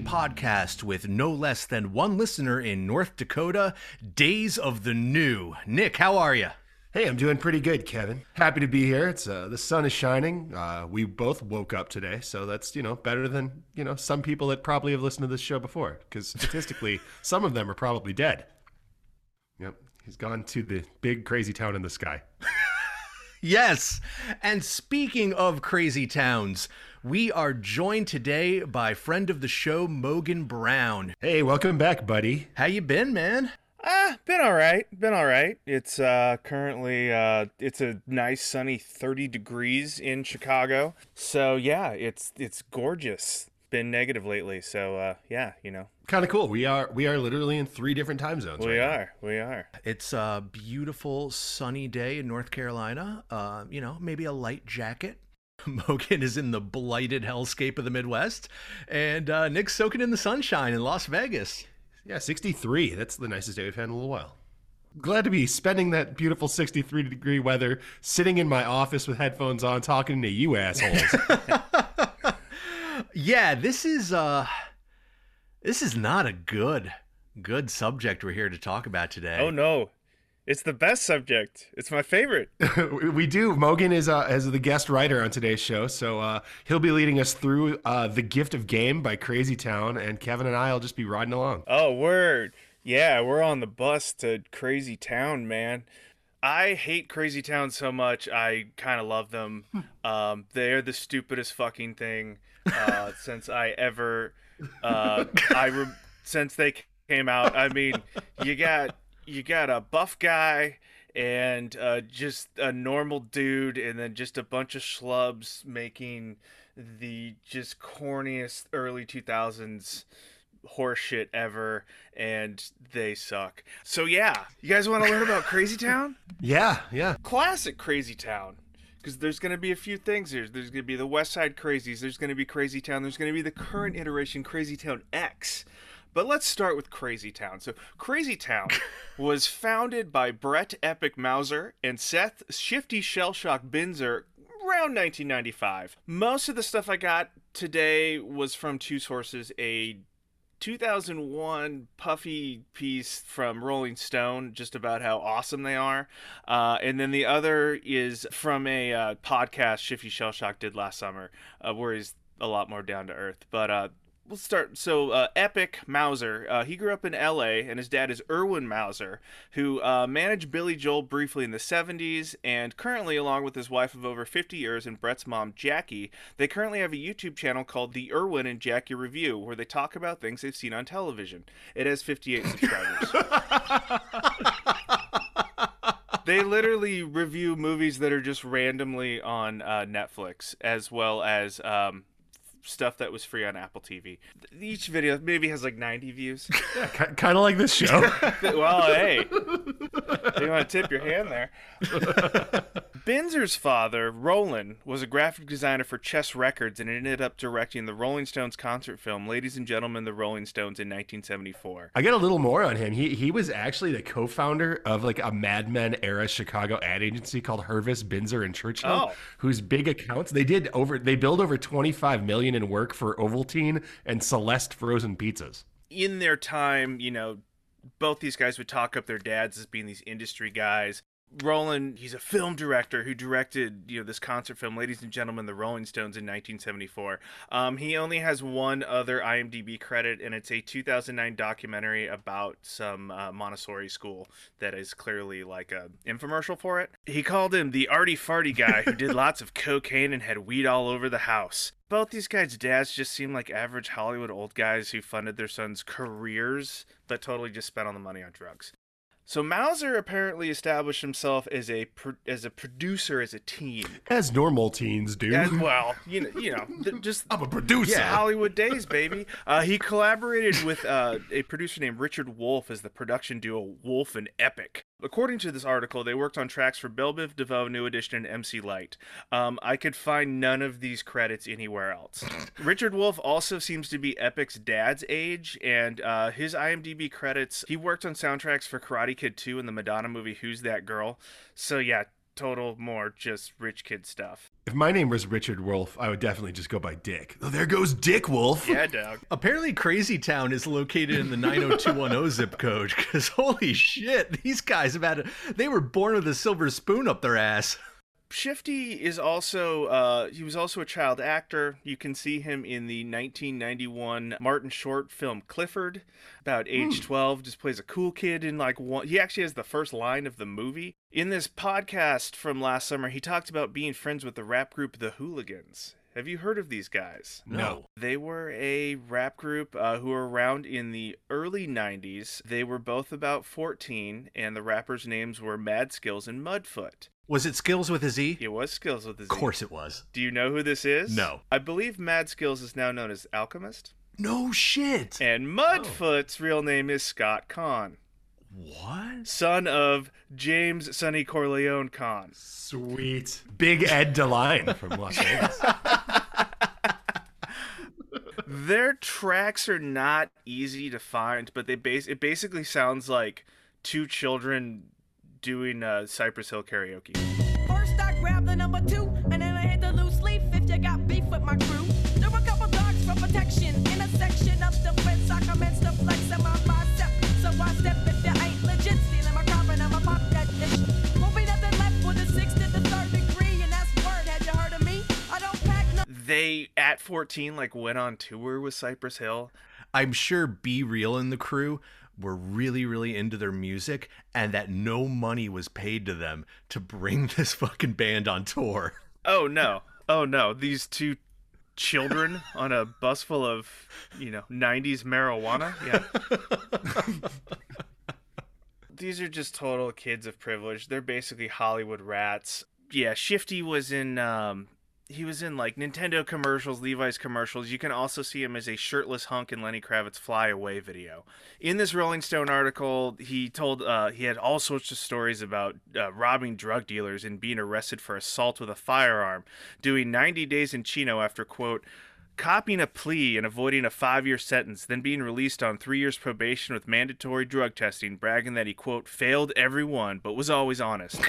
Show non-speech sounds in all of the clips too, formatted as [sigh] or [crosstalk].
podcast with no less than one listener in North Dakota, Days of the New. Nick, how are you? Hey, I'm doing pretty good, Kevin. Happy to be here. It's uh, the sun is shining. Uh, we both woke up today, so that's you know better than you know some people that probably have listened to this show before. Because statistically, [laughs] some of them are probably dead. Yep, he's gone to the big crazy town in the sky. [laughs] Yes. And speaking of crazy towns, we are joined today by friend of the show, Mogan Brown. Hey, welcome back, buddy. How you been, man? Ah, been all right. Been all right. It's uh currently uh it's a nice sunny 30 degrees in Chicago. So yeah, it's it's gorgeous. Been negative lately. So uh yeah, you know. Kind of cool. We are we are literally in three different time zones. We right now. are. We are. It's a beautiful sunny day in North Carolina. Uh, you know, maybe a light jacket. [laughs] Mogan is in the blighted hellscape of the Midwest, and uh, Nick's soaking in the sunshine in Las Vegas. Yeah, 63. That's the nicest day we've had in a little while. Glad to be spending that beautiful 63 degree weather, sitting in my office with headphones on, talking to you assholes. [laughs] Yeah, this is uh, this is not a good good subject we're here to talk about today. Oh no. It's the best subject. It's my favorite. [laughs] we do. Mogan is uh, as the guest writer on today's show, so uh, he'll be leading us through uh, "The Gift of Game" by Crazy Town, and Kevin and I will just be riding along. Oh, word. Yeah, we're on the bus to Crazy Town, man. I hate Crazy Town so much. I kind of love them. Um, they're the stupidest fucking thing uh, [laughs] since I ever uh, I re- since they came out. I mean, you got you got a buff guy and uh, just a normal dude, and then just a bunch of schlubs making the just corniest early two thousands horseshit ever, and they suck. So yeah, you guys want to learn about Crazy Town? [laughs] Yeah, yeah. classic Crazy Town. Because there's going to be a few things here. There's going to be the West Side Crazies. There's going to be Crazy Town. There's going to be the current iteration Crazy Town X. But let's start with Crazy Town. So, Crazy Town [laughs] was founded by Brett Epic Mauser and Seth Shifty Shellshock Binzer around 1995. Most of the stuff I got today was from two sources a 2001 puffy piece from Rolling Stone just about how awesome they are. Uh, and then the other is from a uh, podcast Shifty Shellshock did last summer, uh, where he's a lot more down to earth. But uh, we'll start. So, uh, Epic Mauser, uh, he grew up in LA, and his dad is Irwin Mauser, who uh, managed Billy Joel briefly in the 70s, and currently, along with his wife of over 50 years and Brett's mom, Jackie, they currently have a YouTube channel called The Irwin and Jackie Review, where they talk about things they've seen on television. It has 58 subscribers. [laughs] they literally review movies that are just randomly on uh, Netflix, as well as um, stuff that was free on Apple TV. Each video maybe has like 90 views. [laughs] kind of like this show. [laughs] well, hey, you want to tip your hand there. [laughs] Binzer's father, Rollin, was a graphic designer for Chess Records and ended up directing the Rolling Stones concert film "Ladies and Gentlemen, the Rolling Stones" in 1974. I get a little more on him. He he was actually the co-founder of like a Mad Men era Chicago ad agency called Hurvis, Binzer, and Churchill, Oh. whose big accounts they did over they billed over 25 million in work for Ovaltine and Celeste frozen pizzas. in their time, you know, both these guys would talk up their dads as being these industry guys. Rollin, he's a film director who directed, you know, this concert film, Ladies and Gentlemen, the Rolling Stones in 1974. Um, he only has one other IMDb credit, and it's a 2009 documentary about some uh, Montessori school that is clearly like a infomercial for it. He called him the arty farty guy who did [laughs] lots of cocaine and had weed all over the house. Both these guys' dads just seem like average Hollywood old guys who funded their sons' careers, but totally just spent all the money on drugs. So Mauser apparently established himself as a pro- as a producer as a teen. As normal teens do. As [laughs] well, you know, you know, th- just I'm a producer. yeah, Hollywood days, baby. Uh, he collaborated with uh, a producer named Richard Wolf as the production duo Wolf and Epic. According to this article, they worked on tracks for Bell Biv DeVoe, New Edition, and MC Lyte. Um, I could find none of these credits anywhere else. [laughs] Richard Wolf also seems to be Epic's dad's age, and uh, his IMDb credits, he worked on soundtracks for Karate Kid 2 and the Madonna movie Who's That Girl. So yeah, total more just rich kid stuff. If my name was Richard Wolf, I would definitely just go by Dick. Oh, there goes Dick Wolf. Yeah, Doug. [laughs] Apparently, Crazy Town is located in the 90210 [laughs] zip code. Because holy shit, these guys have had a, they were born with a silver spoon up their ass. [laughs] Shifty is also uh, he was also a child actor. You can see him in the 1991 Martin Short film Clifford. About age 12, just plays a cool kid in like one. He actually has the first line of the movie. In this podcast from last summer, he talked about being friends with the rap group The Whooliganz. Have you heard of these guys? No. They were a rap group uh, who were around in the early 90s. They were both about 14, and the rappers' names were Mad Skills and Mudfoot. Was it Skills with a Z? It was Skills with the Of course it was. Do you know who this is? No. I believe Mad Skills is now known as Alchemist. No shit. And Mudfoot's real name is Scott Caan, What? son of James Sonny Corleone Caan. Sweet. Big Ed DeLine from Las Vegas. [laughs] Their tracks are not easy to find, but they base it basically sounds like two children doing uh, Cypress Hill karaoke. First I grabbed the number two, and then I hit the loose leaf if you got beef with my crew. There were a couple dogs for protection. In a section of the fence, I commence to flex in my bicep. So I step if you ain't legit, stealing my crop and I'ma pop that bitch. Won't be nothing left with a six to the third degree, and that's word. Had you heard of me? I don't pack no. They at 14 like went on tour with Cypress Hill. I'm sure B-Real and the crew were really, really into their music and that no money was paid to them to bring [laughs] this fucking band on tour. Oh no. Oh no. These two children on a bus full of, you know, 90s marijuana. Yeah. [laughs] These are just total kids of privilege. They're basically Hollywood rats. Yeah, Shifty was in um he was in like Nintendo commercials, Levi's commercials. You can also see him as a shirtless hunk in Lenny Kravitz Fly Away video. In this Rolling Stone article, he told uh, he had all sorts of stories about uh, robbing drug dealers and being arrested for assault with a firearm, doing 90 days in Chino after quote copying a plea and avoiding a five year sentence, then being released on three years probation with mandatory drug testing, bragging that he, quote, failed every one, but was always honest.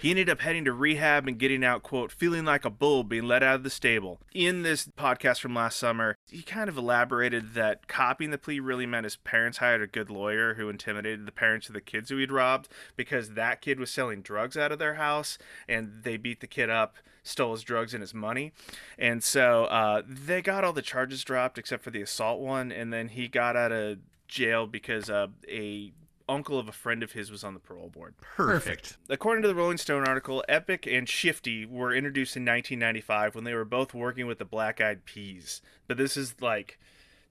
he ended up heading to rehab and getting out, quote, feeling like a bull being let out of the stable. In this podcast from last summer, he kind of elaborated that copying the plea really meant his parents hired a good lawyer who intimidated the parents of the kids who he'd robbed because that kid was selling drugs out of their house and they beat the kid up stole his drugs and his money. And so uh, they got all the charges dropped except for the assault one. And then he got out of jail because uh, a uncle of a friend of his was on the parole board. Perfect. According to the Rolling Stone article, Epic and Shifty were introduced in 1995 when they were both working with the Black Eyed Peas. But this is like,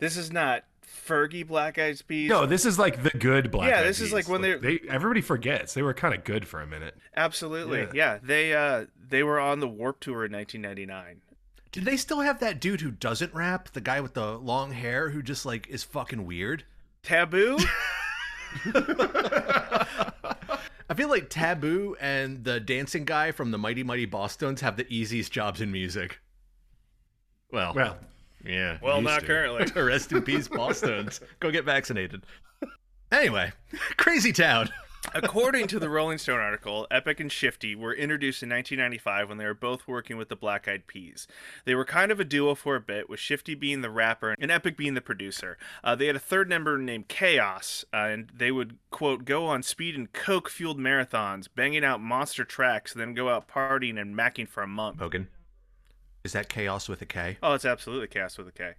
this is not Fergie Black Eyed Peas. No, this is like the good Black. Yeah, Eyed this is like when they everybody forgets they were kind of good for a minute. absolutely. Yeah. Yeah, they uh, they were on the Warp Tour in 1999. Did they still have that dude who doesn't rap? The guy with the long hair who just like is fucking weird? Taboo. [laughs] I feel like Taboo and the dancing guy from the Mighty Mighty Bosstones have the easiest jobs in music. Well, Well, yeah. Well, not to. currently. [laughs] Rest in peace, Bosstones. Go get vaccinated. Anyway, Crazy Town. [laughs] According to the Rolling Stone article, Epic and Shifty were introduced in 1995 when they were both working with the Black Eyed Peas. They were kind of a duo for a bit, with Shifty being the rapper and Epic being the producer. Uh, they had a third member named Chaos, uh, and they would, quote, go on speed and coke fueled marathons, banging out monster tracks, then go out partying and macking for a month. Hogan. Is that chaos with a K? Oh, it's absolutely Chaos with a K.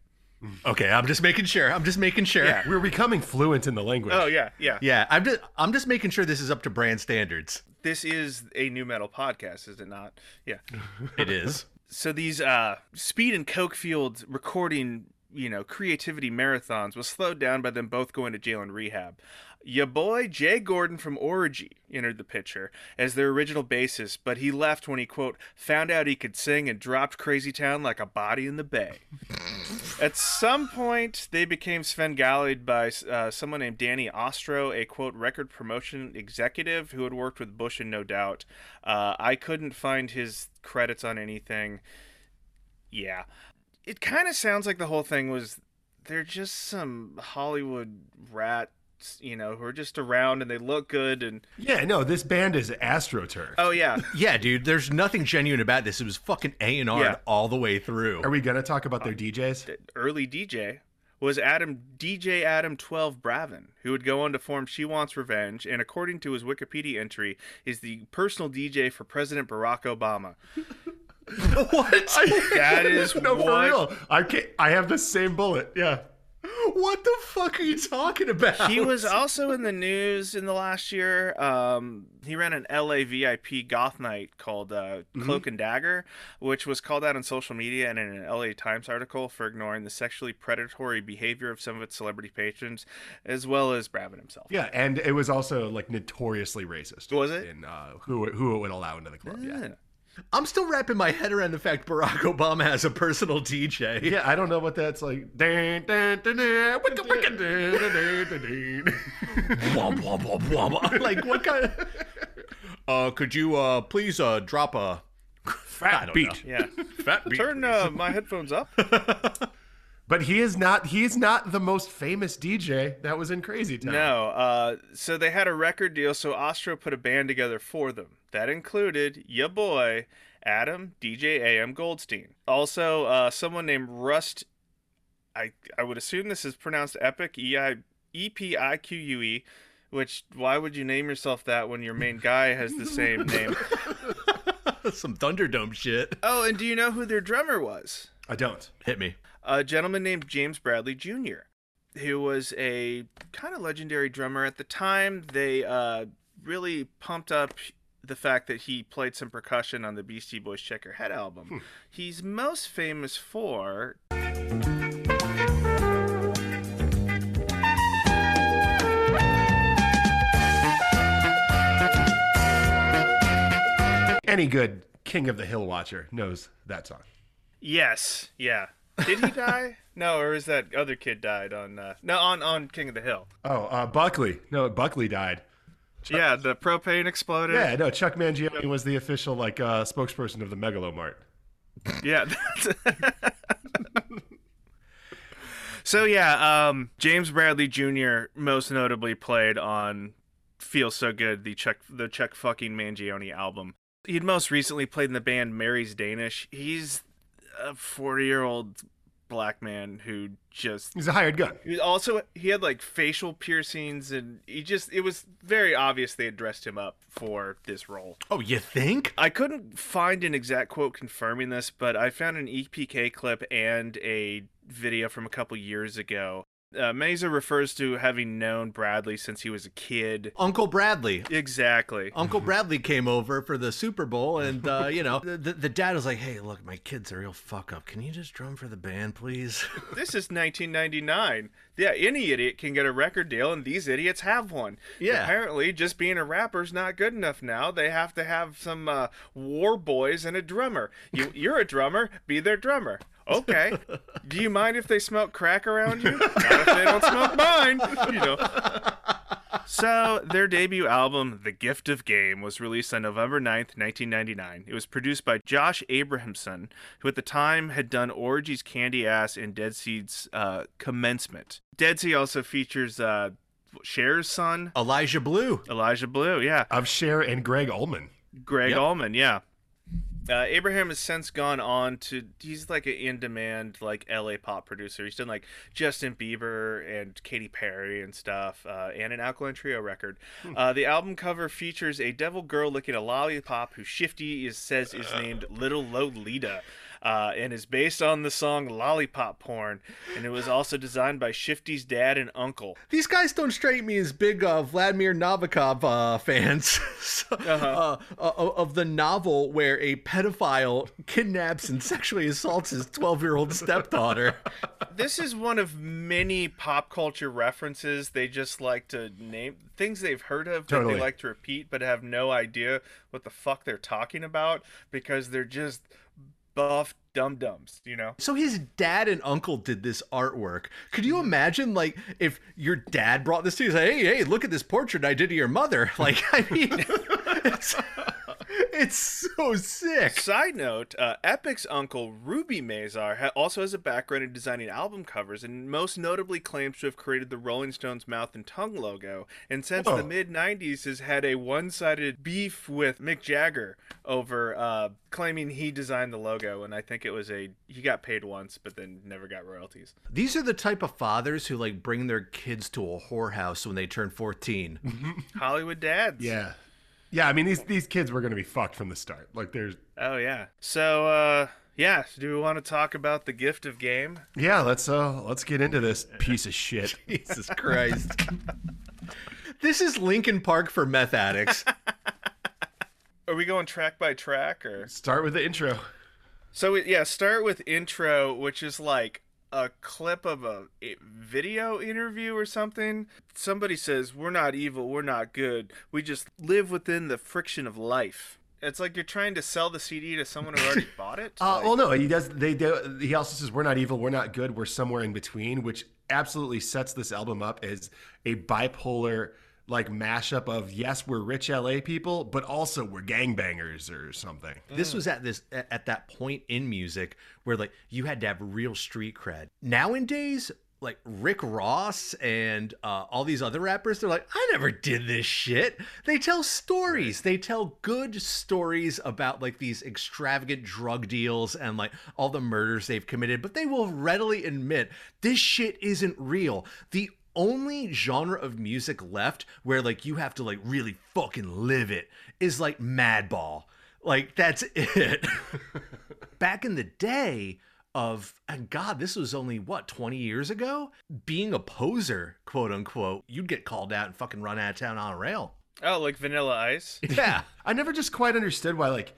Okay, I'm just making sure. I'm just making sure. Yeah. we're becoming fluent in the language. Oh, yeah, yeah. Yeah, I'm just I'm just making sure this is up to brand standards. This is a new metal podcast, is it not? Yeah. [laughs] It is. so these uh, speed and coke fueled recording you know creativity marathons was slowed down by them both going to jail and rehab your boy jay gordon from orgy entered the picture as their original bassist but he left when he quote found out he could sing and dropped crazy town like a body in the bay. [laughs] At some point they became svengali by uh, someone named danny ostro a quote record promotion executive who had worked with bush and no doubt. Uh, i couldn't find his credits on anything. Yeah. It kind of sounds like the whole thing was they're just some Hollywood rat you know, who are just around and they look good and Yeah, no, this band is AstroTurf. oh yeah, Yeah, dude. There's nothing genuine about this. It was fucking A and R Yeah. all the way through. Are we gonna talk about their uh, DJs? early DJ was Adam DJ Adam 12 Bravin, who would go on to form She Wants Revenge, and according to his Wikipedia entry, is the personal DJ for President Barack Obama. [laughs] what? That is [laughs] No, for real. I can't, I have the same bullet. Yeah. What the fuck are you talking about? He was also in the news in the last year. Um, he ran an LA VIP goth night called uh, Cloak and Dagger, which was called out on social media and in an LA Times article for ignoring the sexually predatory behavior of some of its celebrity patrons, as well as Bravin himself. Yeah, and it was also like notoriously racist. Was it? In uh, who who it would allow into the club? Yeah. Yeah. I'm still wrapping my head around the fact Barack Obama has a personal DJ. Yeah, I don't know what that's like. Dun, dun, dun, dun, wicka, wicka, dun, dun, dun, dun, dun. Womp, womp, womp, womp. [laughs] like what kind of? Uh, could you uh please uh drop a I Fat don't beat. Yeah. [laughs] fat beat? Turn uh, my headphones up. [laughs] But he is not. He is not the most famous DJ that was in Crazy Town. No. Uh, so they had a record deal, so Ostro put a band together for them. That included ya boy, Adam, DJ AM Goldstein. Also, uh, someone named Rust. I I would assume this is pronounced Epic, E I E P I Q U E. Which why would you name yourself that when your main guy has the same [laughs] name? [laughs] Some Thunderdome shit. Oh, and do you know who their drummer was? I don't. Hit me. a gentleman named James Bradley Jr., who was a kind of legendary drummer at the time. They uh, really pumped up the fact that he played some percussion on the Beastie Boys Check Your Head album. He's most famous for Any good King of the Hill watcher knows that song. yes, yeah. Did he [laughs] die? No, or is that other kid died on uh, no on on King of the Hill? Oh, uh, Buckley. No, Buckley died. Yeah, the propane exploded. Yeah, no. Chuck Mangione was the official like uh, spokesperson of the Megalomart. Yeah. [laughs] so yeah, um, James Bradley Jr. most notably played on "Feels So Good," the Chuck the Chuck fucking Mangione album. He'd most recently played in the band Mary's Danish. He's a forty-year-old black man who just He's a hired gun. he also he had like facial piercings and he just it was very obvious they had dressed him up for this role. Oh, you think? I couldn't find an exact quote confirming this, but I found an EPK clip and a video from a couple years ago. Uh, Mesa refers to having known Bradley since he was a kid. Uncle Bradley. Exactly. Uncle [laughs] Bradley came over for the Super Bowl, and uh, [laughs] you know, the, the, dad was like, "Hey, look, my kid's a real fuck up. Can you just drum for the band, please?" [laughs] This is 1999. Yeah, any idiot can get a record deal, and these idiots have one. Yeah. Apparently, just being a rapper's not good enough now. They have to have some uh, war boys and a drummer. You, you're a drummer. Be their drummer. Okay. Do you mind if they smoke crack around you? Not if they don't smoke mine. You know. So, their debut album, The Gift of Game, was released on November 9th, 1999. It was produced by Josh Abrahamson, who at the time had done Orgy's Candy Ass and Deadsy's uh, Commencement. Deadsy also features uh, Cher's son, Elijah Blue. Elijah Blue, yeah. Of Cher and Greg Allman. Greg Yep. Allman, yeah. Uh, Abraham has since gone on to he's like an in-demand like LA pop producer. He's done like Justin Bieber and Katy Perry and stuff, uh, and an Alkaline Trio record. Uh, the album cover features a devil girl licking a lollipop who Shifty is says is named Little Lolita. Uh, and is based on the song Lollipop Porn, and it was also designed by Shifty's dad and uncle. These guys don't strike me as big uh, Vladimir Nabokov uh, fans [laughs] So, uh, uh, of the novel where a pedophile kidnaps and sexually assaults his 12 year old stepdaughter. [laughs] this is one of many pop culture references they just like to name things they've heard of that they like to repeat but have no idea what the fuck they're talking about because they're just buff dum dums, you know. So his dad and uncle did this artwork. Could you imagine, like, if your dad brought this to you, say, "Hey, hey, look at this portrait I did of your mother." [laughs] Like, I mean, [laughs] [laughs] it's, so sick. Side note: uh, Epic's uncle Ruby Mazur ha- also has a background in designing album covers, and most notably claims to have created the Rolling Stones mouth and tongue logo. And since Whoa. the mid '90s, has had a one-sided beef with Mick Jagger over uh, claiming he designed the logo. And I think it was a he got paid once, but then never got royalties. These are the type of fathers who like bring their kids to a whorehouse when they turn 14. [laughs] Hollywood dads. Yeah. Yeah, I mean these these kids were gonna be fucked from the start. Like there's Oh yeah. So uh, yeah, do we want to talk about the gift of game? Yeah, let's uh let's get into this piece of shit. [laughs] Jesus Christ. [laughs] this is Linkin Park for meth addicts. [laughs] Are we going track by track or? Start with the intro. So yeah, start with intro, which is like a clip of a video interview or something. Somebody says, "We're not evil, we're not good. We just live within the friction of life." It's like you're trying to sell the CD to someone who already [laughs] bought it. Uh, Like- well, no, he does. They do. He also says we're not evil, we're not good, we're somewhere in between, which absolutely sets this album up as a bipolar like mashup of yes, we're rich LA people, but also we're gangbangers or something. This was at this at that point in music where like you had to have real street cred. Nowadays, like Rick Ross and uh, all these other rappers, they're like, I never did this shit. They tell stories. They tell good stories about like these extravagant drug deals and like all the murders they've committed, but they will readily admit this shit isn't real. The only genre of music left where like you have to like really fucking live it is like Madball. Like that's [laughs] it. Back in the day of and god this was only what 20 years ago being a poser quote unquote you'd get called out and fucking run out of town on a rail oh, like Vanilla Ice. yeah I never just quite understood why, like,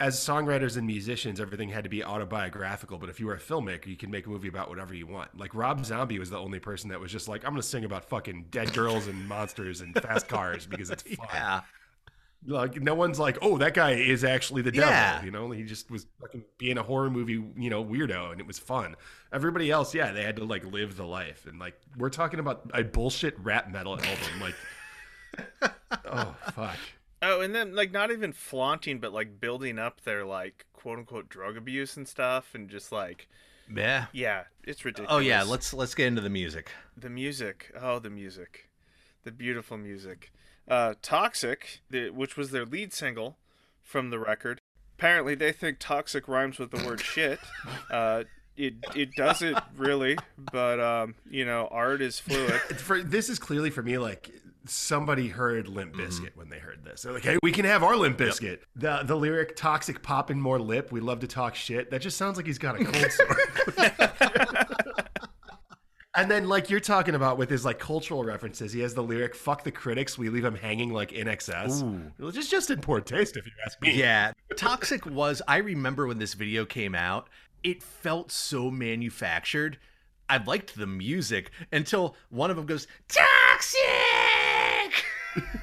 as songwriters and musicians, everything had to be autobiographical. But if you were a filmmaker, you could make a movie about whatever you want. Like Rob Zombie was the only person that was just like, I'm going to sing about fucking dead girls and monsters and fast [laughs] cars because it's fun. yeah Like no one's like, oh, that guy is actually the devil. Yeah. You know, he just was fucking being a horror movie, you know, weirdo, and it was fun. Everybody else, yeah, they had to like live the life, and like we're talking about a bullshit rap metal album, like. [laughs] oh fuck. Oh, and then like not even flaunting, but like building up their like quote unquote drug abuse and stuff, and just like yeah yeah, it's ridiculous. oh yeah let's let's get into the music The music. Oh, the music. The beautiful music. Uh, Toxic, the, which was their lead single from the record. Apparently, they think toxic rhymes with the word [laughs] shit. Uh, it, it doesn't really, but, um, you know, art is fluid. [laughs] For this is clearly for me like somebody heard Limp Mm-hmm. Bizkit when they heard this. They're like, "Hey, we can have our Limp Bizkit." The the lyric "toxic popping more lip." We love to talk shit. That just sounds like he's got a cold sore. [laughs] and then like you're talking about with his like cultural references, he has the lyric "fuck the critics, we leave them hanging like INXS." Which is just in poor taste, if you ask me. yeah toxic was i remember when this video came out it felt so manufactured i liked the music until one of them goes toxic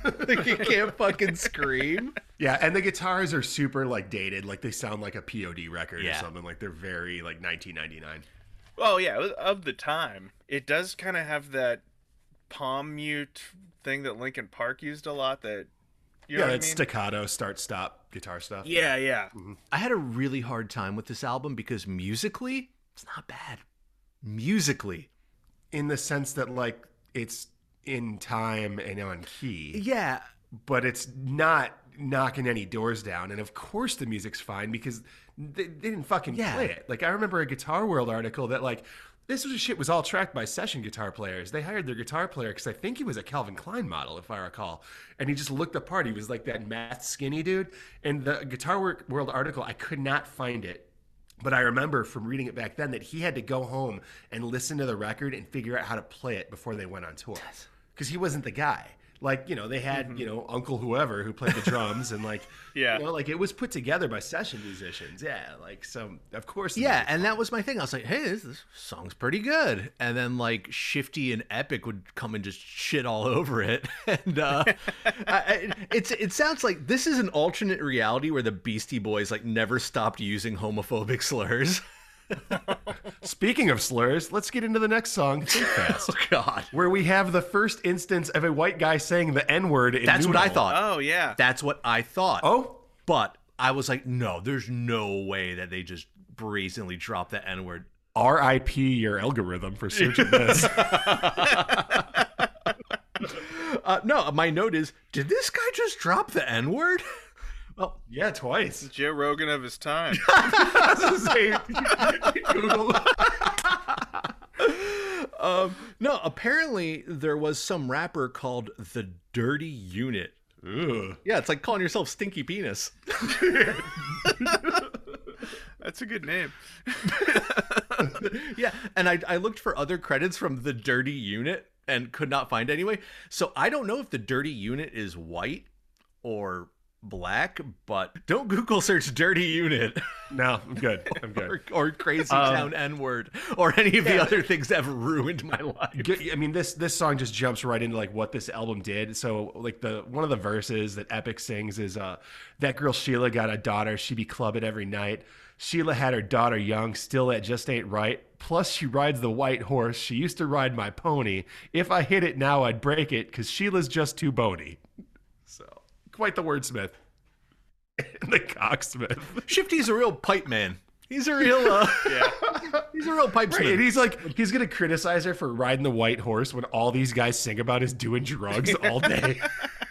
[laughs] like you can't fucking scream Yeah, and the guitars are super like dated, like they sound like a POD record or something. Like they're very like 1999. Oh, yeah, of the time. It does kind of have that palm mute thing that Linkin Park used a lot that, you know yeah, what I that mean? staccato, start, stop guitar stuff. yeah, yeah. Mm-hmm. I had a really hard time with this album because musically, it's not bad. Musically. in the sense that like it's in time and on key, Yeah. but it's not knocking any doors down. And of course, the music's fine because they, they didn't fucking Yeah. play it. Like I remember a Guitar World article that like. This was shit was all tracked by session guitar players. They hired their guitar player because I think he was a Calvin Klein model, if I recall. And he just looked the part. He was like that math skinny dude. And the Guitar Wor- World article, I could not find it. But I remember from reading it back then that he had to go home and listen to the record and figure out how to play it before they went on tour. Because he wasn't the guy. Like, you know, they had, you know, Uncle whoever who played the drums and like, [laughs] Yeah. you know, like it was put together by session musicians. Yeah. Like, so of course. Yeah, and that was my thing. I was like, "Hey, this, this song's pretty good." And then like Shifty and Epic would come and just shit all [laughs] over it. [laughs] And uh, I, it's it sounds like this is an alternate reality where the Beastie Boys like never stopped using homophobic slurs. [laughs] Speaking of slurs, let's get into the next song, Think [laughs] Fast. oh God, Where we have the first instance of a white guy saying the N word. that's what I thought. Oh, yeah. That's what I thought. Oh, But I was like, no, there's no way that they just brazenly dropped the N word. RIP your algorithm for searching this. [laughs] Uh, no, my note is, did this guy just drop the N word? Well, yeah, twice. Joe Rogan of his time. [laughs] Google. [laughs] um, no, apparently there was some rapper called the Dirty Unit. Ugh. Yeah, it's like calling yourself Stinky Penis. [laughs] That's a good name. yeah, and I, I looked for other credits from the Dirty Unit and could not find anyway. So I don't know if the Dirty Unit is white or black, but don't Google search Dirty Unit [laughs] No, I'm good. I'm good. or, or Crazy Um, Town N word or any of the other things that have ruined my life. I mean, this this song just jumps right into like what this album did. So, like the one of the verses that Epic sings is, uh, "That girl Sheila got a daughter. She be clubbing every night. Sheila had her daughter young. Still, that just ain't right. Plus, she rides the white horse. She used to ride my pony. If I hit it now, I'd break it because Sheila's just too bony. So, quite the wordsmith. and [laughs] the cocksmith. Shifty's a real pipe man. He's a real, uh, [laughs] Yeah. he's a real pipe Right, and smith. he's like, he's gonna criticize her for riding the white horse when all these guys sing about is doing drugs all day.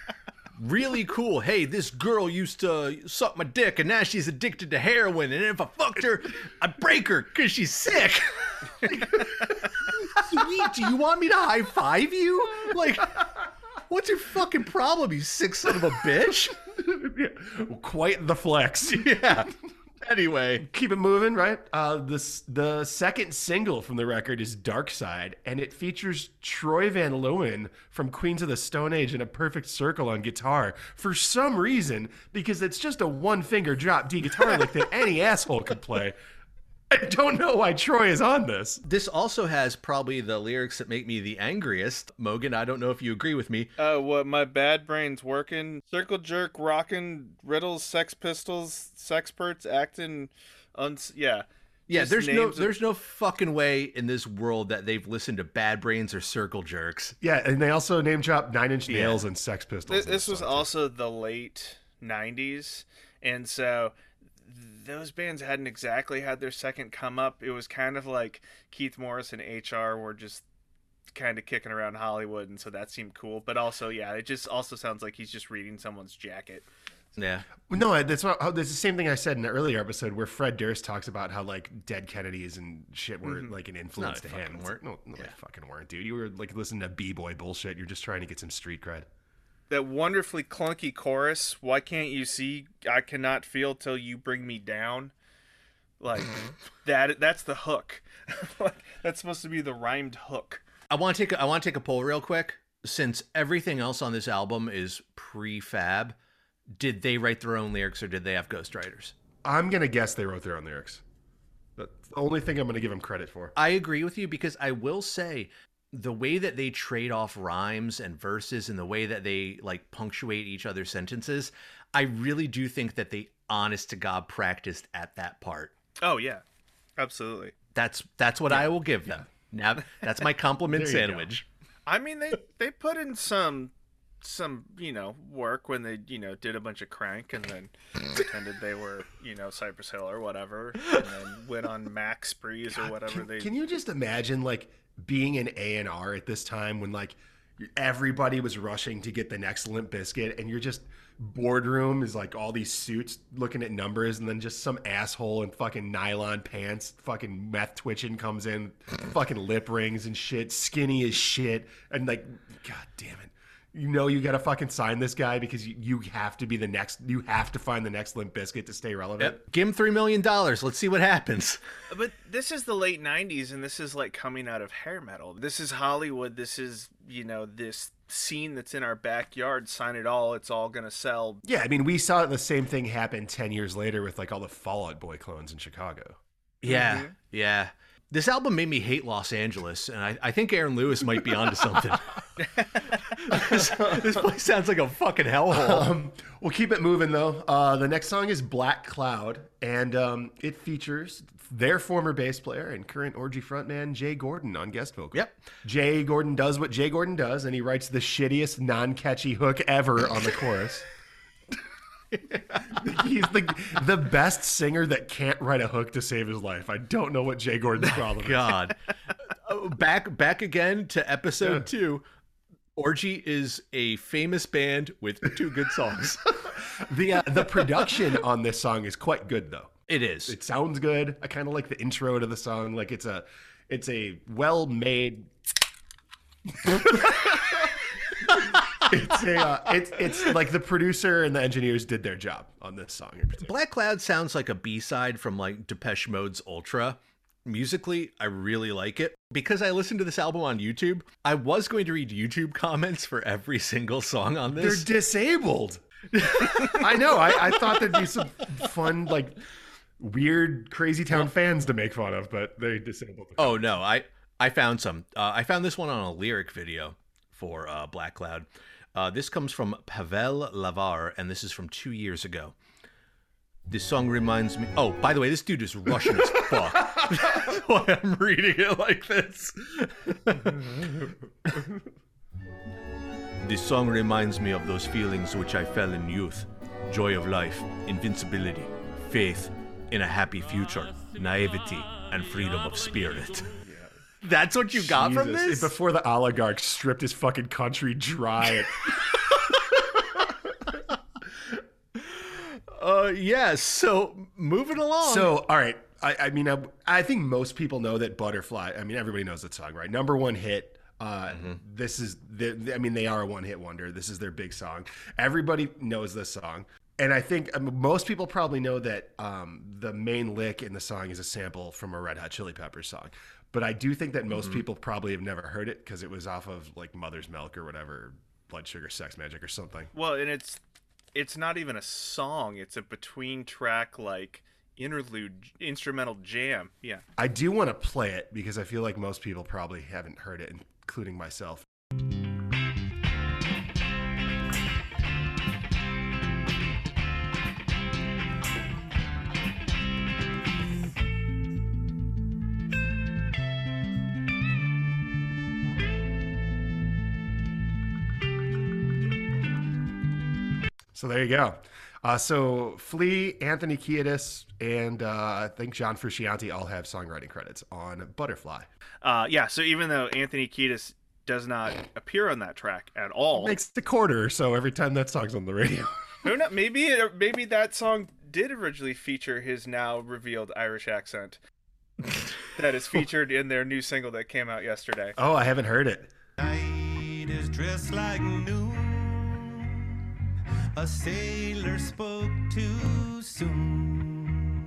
[laughs] really cool. Hey, this girl used to suck my dick, and now she's addicted to heroin. And if I fucked her, I'd break her because she's sick. Sweet, do you want me to high five you? Like, what's your fucking problem, you sick son of a bitch? [laughs] Quite the flex. [laughs] Yeah. Anyway, Keep it moving, right? Uh, this the second single from the record is "Dark Side," and it features Troy Van Leeuwen from Queens of the Stone Age in a perfect circle on guitar. For some reason, because it's just a one finger drop D guitar lick that [laughs] any asshole could play. I don't know why Troy is on this. this also has probably the lyrics that make me the angriest. Mogan, I don't know if you agree with me. Uh, what my bad brain's working. Circle jerk, rockin', riddles, sex pistols, sexperts, acting, uns. Yeah. Yeah, Just there's no of- there's no fucking way in this world that they've listened to Bad Brains or Circle Jerks. Yeah, and they also name drop Nine Inch Yeah. Nails and Sex Pistols. This, this was song, too. also the late '90s, and so those bands hadn't exactly had their second come up. It was kind of like Keith Morris and HR were just kind of kicking around Hollywood, and so that seemed cool. But also, yeah, it just also sounds like he's just reading someone's jacket. Yeah. No, that's what. oh, That's the same thing I said in the earlier episode where Fred Durst talks about how like dead Kennedys and shit were mm-hmm. like an influence they to him. fucking like, weren't. no, no, Yeah. they fucking weren't, dude. You were like listening to b boy bullshit. You're just trying to get some street cred. That wonderfully clunky chorus. Why can't you see? I cannot feel till you bring me down. Like mm-hmm. that. That's the hook. [laughs] like, that's supposed to be the rhymed hook. I want to take a, I want to take a poll real quick. Since everything else on this album is prefab, did they write their own lyrics or did they have ghostwriters? I'm gonna guess they wrote their own lyrics. That's the only thing I'm gonna give them credit for. I agree with you because I will say the way that they trade off rhymes and verses and the way that they like punctuate each other's sentences, I really do think that they honest to god practiced at that part. Oh yeah, absolutely. That's that's what I will give them. Now that's my compliment [laughs] There you go. sandwich. I mean, they they put in some some you know work when they you know did a bunch of crank and then pretended they were you know Cypress Hill or whatever, and then went on Mac sprees or whatever Can, they. can you just imagine like being in A and R at this time when like everybody was rushing to get the next Limp Bizkit, and you're just boardroom is like all these suits looking at numbers, and then just some asshole in fucking nylon pants, fucking meth twitching comes in, fucking lip rings and shit, skinny as shit, and like, god damn it. You know you gotta fucking sign this guy because you, you have to be the next. You have to find the next Limp Bizkit to stay relevant. Give him three million dollars. Let's see what happens. Uh, but this is the late '90s, and this is like coming out of hair metal. This is Hollywood. This is you know this scene that's in our backyard. Sign it all. It's all gonna sell. Yeah, I mean, we saw the same thing happen 10 years later with like all the Fallout Boy clones in Chicago. Yeah, mm-hmm. yeah. This album made me hate Los Angeles, and I, I think Aaron Lewis might be onto something. [laughs] this, this place sounds like a fucking hellhole. Um, we'll keep it moving though. Uh, the next song is Black Cloud, and um, it features their former bass player and current Orgy frontman Jay Gordon on guest vocals. Yep. Jay Gordon does what Jay Gordon does, and he writes the shittiest non-catchy hook ever on the chorus. He's the the best singer that can't write a hook to save his life. I don't know what Jay Gordon's [laughs] problem is. God. Oh, back back again to episode two. Orgy is a famous band with two good songs. [laughs] The uh, the production on this song is quite good though. It is. It sounds good. I kind of like the intro to the song. Like it's a it's a well made. [laughs] it's a uh, it's it's like the producer and the engineers did their job on this song. Black Cloud sounds like a B-side from like Depeche Mode's Ultra. Musically, I really like it. Because I listened to this album on YouTube, I was going to read YouTube [laughs] comments for every single song on this. They're disabled. [laughs] I know. I, I thought there'd be some fun like weird crazy town fans to make fun of, but they disabled. Oh no, I I found some. Uh, I found this one on a lyric video for uh, Black Cloud. Uh, this comes from Pavel Lavar, and this is from two years ago. This song reminds me. Oh, by the way, this dude is Russian as [laughs] fuck. That's [laughs] why I'm reading it like this. [laughs] this song reminds me of those feelings which I felt in youth joy of life, invincibility, faith in a happy future, naivety, and freedom of spirit. That's what you got from this? Before the oligarch stripped his fucking country dry. [laughs] Uh, yes. So moving along. so, all right. I, I mean, I, I think most people know that Butterfly, I mean, everybody knows that song, right? Number one hit. Uh, This is, the, I mean, they are a one hit wonder. This is their big song. Everybody knows this song. And I think um, most people probably know that um, the main lick in the song is a sample from a Red Hot Chili Peppers song. But I do think that most mm-hmm. people probably have never heard it because it was off of like Mother's Milk or whatever, Blood Sugar Sex Magik or something. Well, and it's it's not even a song; it's a between track like interlude instrumental jam. Yeah. I do want to play it because I feel like most people probably haven't heard it, including myself. So there you go. Uh, so Flea, Anthony Kiedis, and uh, I think John Frusciante all have songwriting credits on Butterfly. Uh, yeah. So even though Anthony Kiedis does not appear on that track at all, Makes the quarter so every time that song's on the radio. [laughs] who knows? Maybe it, maybe that song did originally feature his now revealed Irish accent. [laughs] that is featured in their new single that came out yesterday. oh, I haven't heard it. Night is dressed like noon. A sailor spoke too soon.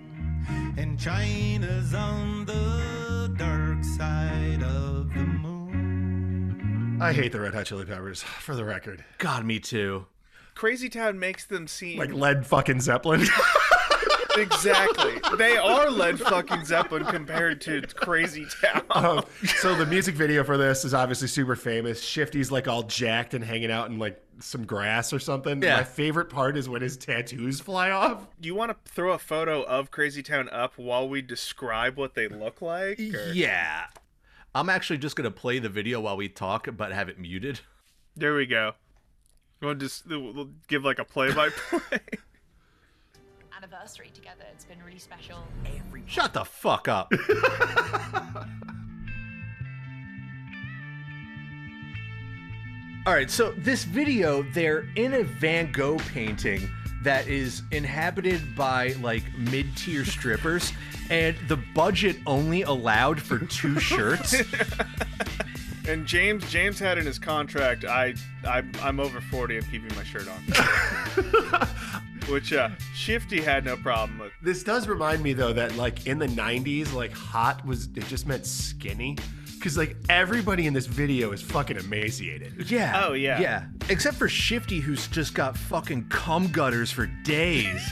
And China's on the dark side of the moon. I hate the Red Hot Chili Peppers, for the record. God, me too. Crazy Town makes them seem Like Led fucking Zeppelin. [laughs] exactly. they are Led [laughs] fucking Zeppelin compared to Crazy Town. um, so the music video for this is obviously super famous. Shifty's like all jacked and hanging out in like some grass or something. Yeah. My favorite part is when his tattoos fly off. Do you want to throw a photo of Crazy Town up while we describe what they look like? or- Yeah. I'm actually just gonna play the video while we talk, but have it muted. There we go. We'll just we'll give like a play-by-play. [laughs] anniversary together. It's been really special. Every Shut the fuck up. [laughs] All right, so this video, they're in a Van Gogh painting that is inhabited by like mid tier strippers, and the budget only allowed for two [laughs] shirts. and James James had in his contract, I, I I'm over 40. I'm keeping my shirt on. [laughs] Which uh, Shifty had no problem with. This does remind me though that like in the 90s, like hot was it just meant skinny. Cause like everybody in this video is fucking emaciated. Yeah. Oh, yeah. Yeah. Except for Shifty, who's just got fucking cum gutters for days.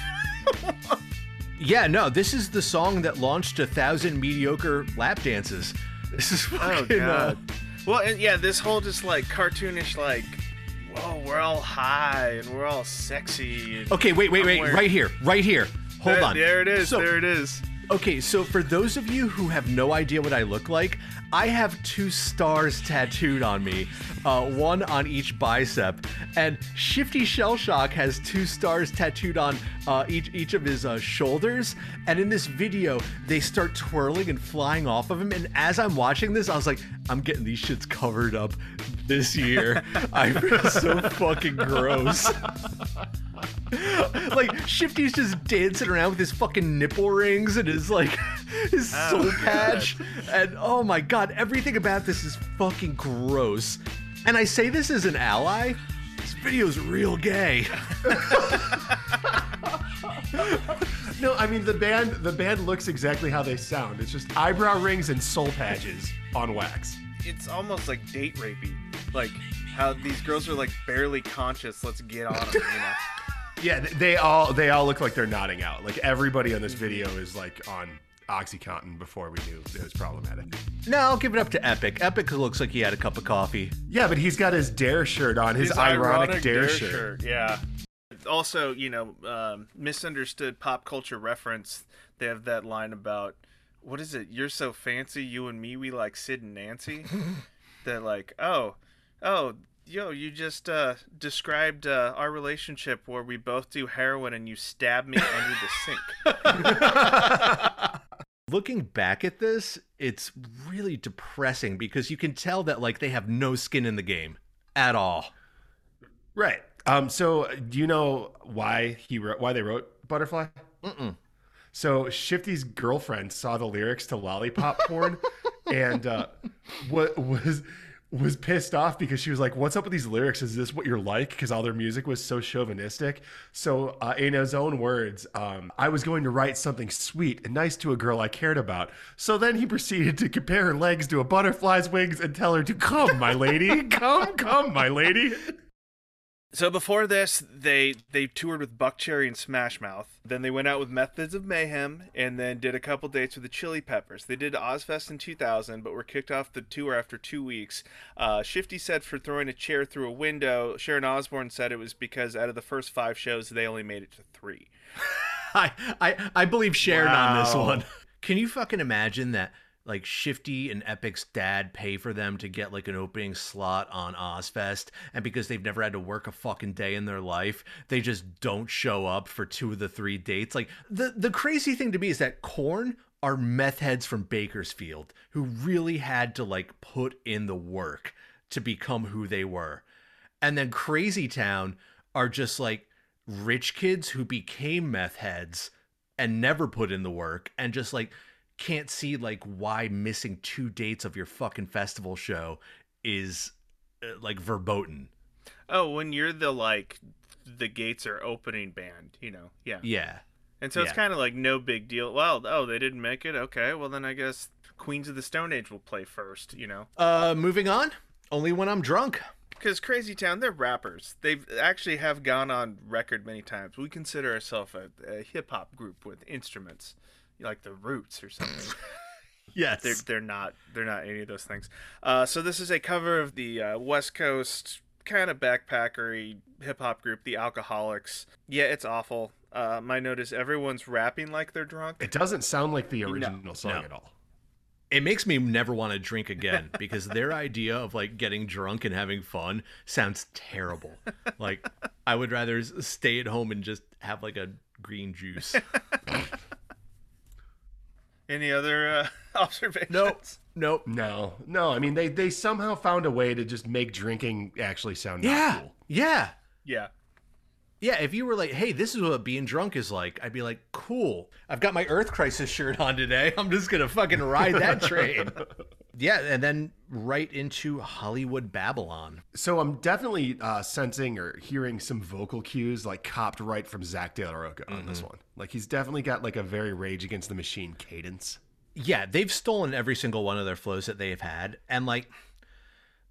[laughs] yeah, no, this is the song that launched a thousand mediocre lap dances. This is Oh fucking. uh, god. Well, and yeah, this whole just like cartoonish like, whoa, we're all high and we're all sexy. Okay, wait, wait, wait. Right here. Right here. Hold there, on. There it is. So, there it is. Okay, so for those of you who have no idea what I look like, I have two stars tattooed on me, uh, one on each bicep, and Shifty Shellshock has two stars tattooed on uh, each each of his uh, shoulders. And in this video, they start twirling and flying off of him. And as I'm watching this, I was like, I'm getting these shits covered up this year. [laughs] I feel so fucking gross. [laughs] like Shifty's just dancing around with his fucking nipple rings and his like [laughs] his soul patch, and oh my god, everything about this is fucking gross. And I say this as an ally. This video's real gay. [laughs] No, I mean the band. The band looks exactly how they sound. It's just eyebrow rings and soul patches on wax. It's almost like date rapey. Like how these girls are like barely conscious. Let's get on them, you know. [laughs] Yeah, they all they all look like they're nodding out. Like everybody on this video is like on OxyContin before we knew it was problematic. No, I'll give it up to Epic. Epic looks like he had a cup of coffee. Yeah, but he's got his Dare shirt on, his, ironic, Dare, shirt. Yeah. Also, you know, um, misunderstood pop culture reference. They have that line about what is it? You're so fancy, you and me, we like Sid and Nancy. [laughs] They're like, oh, oh, yo, you just uh, described uh, our relationship where we both do heroin and you stab me under the sink. [laughs] [laughs] Looking back at this, it's really depressing because you can tell that like they have no skin in the game at all. Right. Um. So, do you know why he wrote why they wrote Butterfly? Mm-mm. So Shifty's girlfriend saw the lyrics to Lollipop Porn, [laughs] and uh, what was was pissed off because she was like, "What's up with these lyrics? Is this what you're like?" Because all their music was so chauvinistic. So, uh, in his own words, um, I was going to write something sweet and nice to a girl I cared about. So then he proceeded to compare her legs to a butterfly's wings and tell her to come, my lady, come, come, my lady. So before this, they they toured with Buckcherry and Smash Mouth. Then they went out with Methods of Mayhem, and then did a couple dates with the Chili Peppers. They did Ozzfest in 2000, but were kicked off the tour after two weeks. Uh, Shifty said for throwing a chair through a window. Sharon Osbourne said it was because out of the first five shows, they only made it to three. [laughs] I I I believe Sharon on this one. [laughs] Can you fucking imagine that? Like Shifty and Epic's dad pay for them to get like an opening slot on Ozzfest, and because they've never had to work a fucking day in their life, they just don't show up for two of the three dates. Like the the crazy thing to me is that Korn are meth heads from Bakersfield who really had to like put in the work to become who they were. And then Crazy Town are just like rich kids who became meth heads and never put in the work and just like can't see like why missing two dates of your fucking festival show is uh, like verboten. Oh, when you're the like the gates are opening band, you know, yeah. Yeah. And so it's kind of like no big deal. Well, oh, they didn't make it. Okay, well then I guess Queens of the Stone Age will play first, you know. Uh moving on. Only when I'm drunk. Because Crazy Town, they're rappers. They've actually have gone on record many times. We consider ourselves a, a hip hop group with instruments, like the Roots or something. [laughs] Yes. they're they're not they're not any of those things. Uh, so this is a cover of the uh, West Coast kind of backpackery hip hop group, the Alkaholiks. Yeah, it's awful. Uh, my note is everyone's rapping like they're drunk. It doesn't sound like the original song no. at all. it makes me never want to drink again [laughs] because their idea of like getting drunk and having fun sounds terrible. [laughs] Like I would rather stay at home and just have like a green juice. Any other uh, [laughs] observations? Nope. Nope. No, no. I mean, they they somehow found a way to just make drinking actually sound not Yeah. cool. Yeah. Yeah. Yeah, if you were like, "Hey, this is what being drunk is like," I'd be like, "Cool. I've got my Earth Crisis shirt on today. [laughs] I'm just gonna fucking ride that [laughs] train." Yeah, and then right into Hollywood Babylon. So I'm definitely uh, sensing or hearing some vocal cues like copped right from Zack de la Rocha on this one. Like he's definitely got like a very Rage Against the Machine cadence. Yeah, they've stolen every single one of their flows that they've had, and like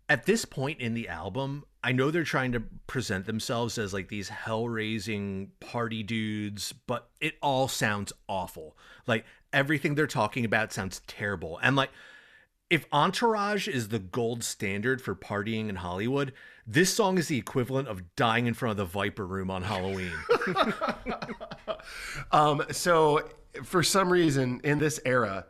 at this point in the album, I know they're trying to present themselves as like these hell-raising party dudes, but it all sounds awful. Like everything they're talking about sounds terrible. And like if Entourage is the gold standard for partying in Hollywood, this song is the equivalent of dying in front of the Viper Room on Halloween. [laughs] Um, so for some reason in this era,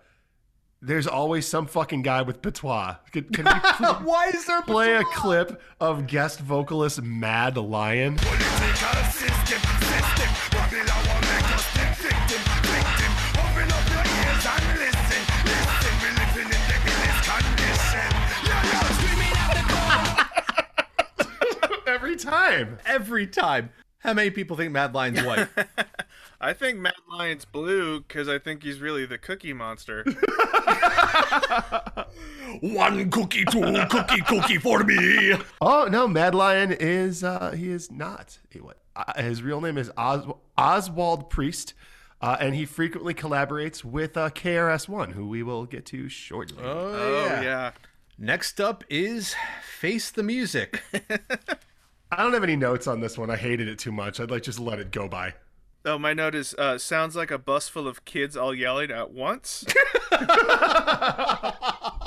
there's always some fucking guy with patois. Can, can we please Why is there play a clip of guest vocalist Mad Lion? Every time. every time? How many people think Mad Lion's [laughs] white? I think Mad Lion's blue because I think he's really the Cookie Monster. [laughs] One cookie, two cookie, cookie for me. Oh no, Mad Lion is uh, he is not. He, what, uh, his real name is Os- Oswald Priest, uh, and he frequently collaborates with uh, KRS One, who we will get to shortly. oh yeah. Next up is Face the Music. [laughs] I don't have any notes on this one. I hated it too much. I'd like just let it go by. Oh, my note is uh, sounds like a bus full of kids all yelling at once. [laughs]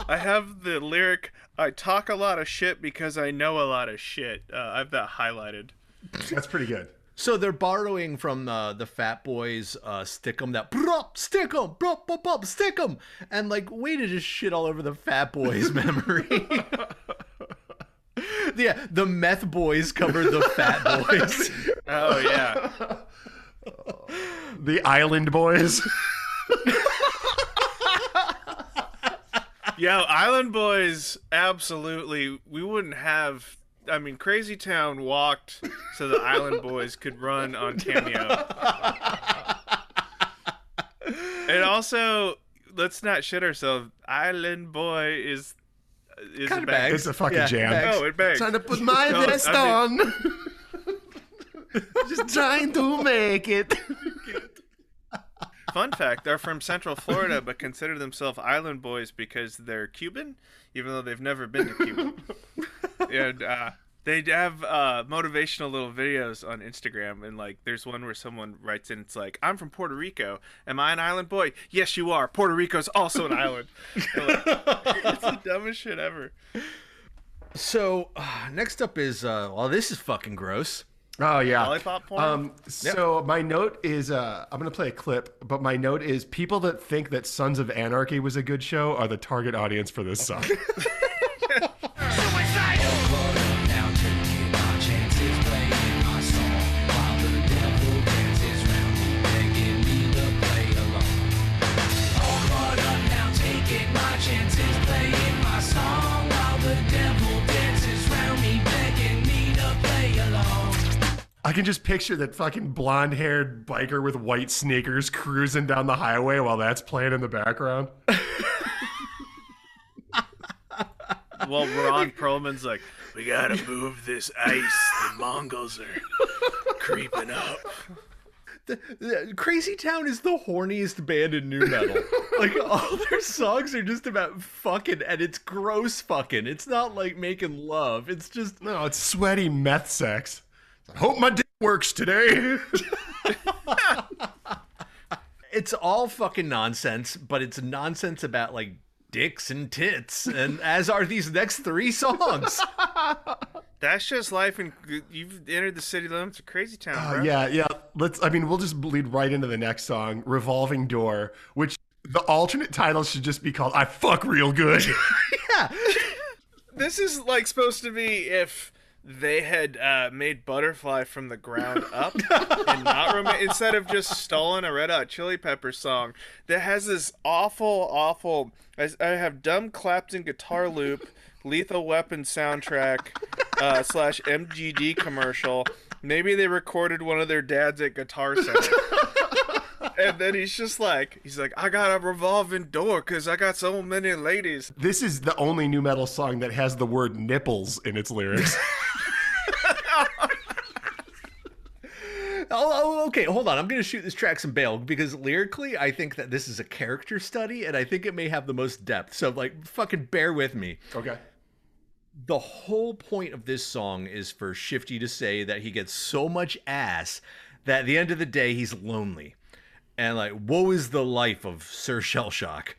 I have the lyric I talk a lot of shit because I know a lot of shit. Uh, I have that highlighted. That's pretty good. So they're borrowing from uh, the Fat Boys uh, stick 'em that brop stick 'em brop brop brop stick 'em and like way to just shit all over the Fat Boys [laughs] memory. [laughs] [laughs] yeah, the Meth Boys covered the Fat [laughs] Boys. Oh yeah. [laughs] The Island Boys. Yeah, Island Boys, absolutely. We wouldn't have. I mean, Crazy Town walked so the Island Boys could run on Cameo. and also, let's not shit ourselves. Island Boy is is Kinda bang. It's a fucking Yeah, jam. bags. Oh, it bangs. Trying to put my No, I vest mean- on. [laughs] just trying to make it. Fun fact: They're from Central Florida, but consider themselves Island Boys because they're Cuban, even though they've never been to Cuba. [laughs] and uh, they have uh, motivational little videos on Instagram, and like, there's one where someone writes in, "It's like, I'm from Puerto Rico. Am I an island boy? Yes, you are. Puerto Rico's also an island. [laughs] Like, it's the dumbest shit ever. So uh, next up is uh, well, this is fucking gross. Oh yeah. Lollipop porn? Um, so my note is uh, I'm gonna play a clip, but my note is people that think that Sons of Anarchy was a good show are the target audience for this song. [laughs] [laughs] I can just picture that fucking blonde haired biker with white sneakers cruising down the highway while that's playing in the background. [laughs] Well, Ron Perlman's like, we gotta move this ice. The Mongols are creeping up. The, the- Crazy Town is the horniest band in nu metal. [laughs] like all their songs are just about fucking, and it's gross fucking. It's not like making love. It's just No, it's sweaty meth sex. I hope my dick works today. [laughs] it's all fucking nonsense, but it's nonsense about like dicks and tits, and as are these next three songs. [laughs] That's just life, and you've entered the city limits of Crazy Town, bro. Uh, yeah, yeah. Let's. I mean, we'll just lead right into the next song, "Revolving Door," which the alternate title should just be called "I Fuck Real Good." [laughs] yeah, [laughs] This is like supposed to be if they had uh, made Butterfly from the ground [laughs] up and not instead of just stolen a Red Hot Chili Pepper song that has this awful, awful. I I have dumb Clapton guitar loop, Lethal Weapon soundtrack uh, slash MGD commercial. Maybe they recorded one of their dads at Guitar Center. [laughs] And then he's just like, he's like, I got a revolving door because I got so many ladies. this is the only nu metal song that has the word "nipples" in its lyrics. [laughs] Oh, oh, okay. Hold on. I'm going to shoot this track some bail because lyrically, I think that this is a character study, and I think it may have the most depth. So, like, fucking bear with me. okay. The whole point of this song is for Shifty to say that he gets so much ass that at the end of the day, he's lonely. And, like, woe is the life of Sir Shellshock.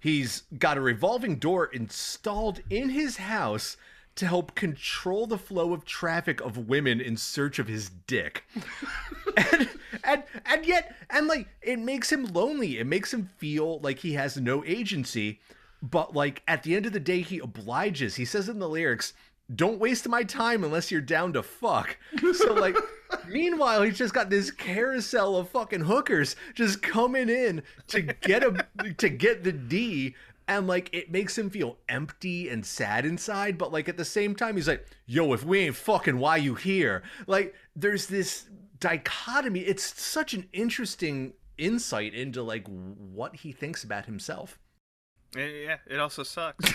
He's got a revolving door installed in his house to help control the flow of traffic of women in search of his dick. [laughs] and, and and yet and like it makes him lonely. It makes him feel like he has no agency. But like at the end of the day he obliges. He says in the lyrics don't waste my time unless you're down to fuck. So like [laughs] meanwhile he's just got this carousel of fucking hookers just coming in to get a to get the d and like it makes him feel empty and sad inside but like at the same time he's like yo if we ain't fucking why you here? Like there's this dichotomy. It's such an interesting insight into like what he thinks about himself. Yeah, it also sucks. [laughs]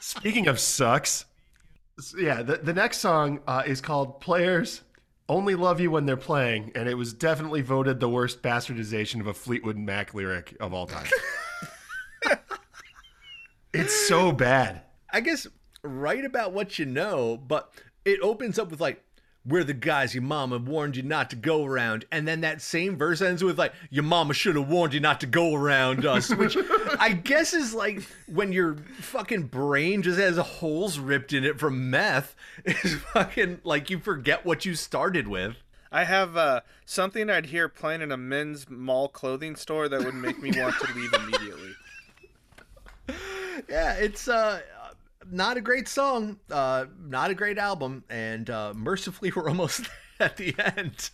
Speaking of sucks, yeah, the, the next song uh, is called Players Only Love You When They're Playing, and it was definitely voted the worst bastardization of a Fleetwood Mac lyric of all time. [laughs] it's so bad. i guess write about what you know but it opens up with like we're the guys your mama warned you not to go around and then that same verse ends with like your mama should have warned you not to go around us which [laughs] i guess is like when your fucking brain just has holes ripped in it from meth [laughs] is fucking like you forget what you started with I have uh, something I'd hear playing in a men's mall clothing store that would make me want to leave immediately. [laughs] yeah it's uh not a great song uh not a great album and uh mercifully [laughs] we're almost [laughs] at the end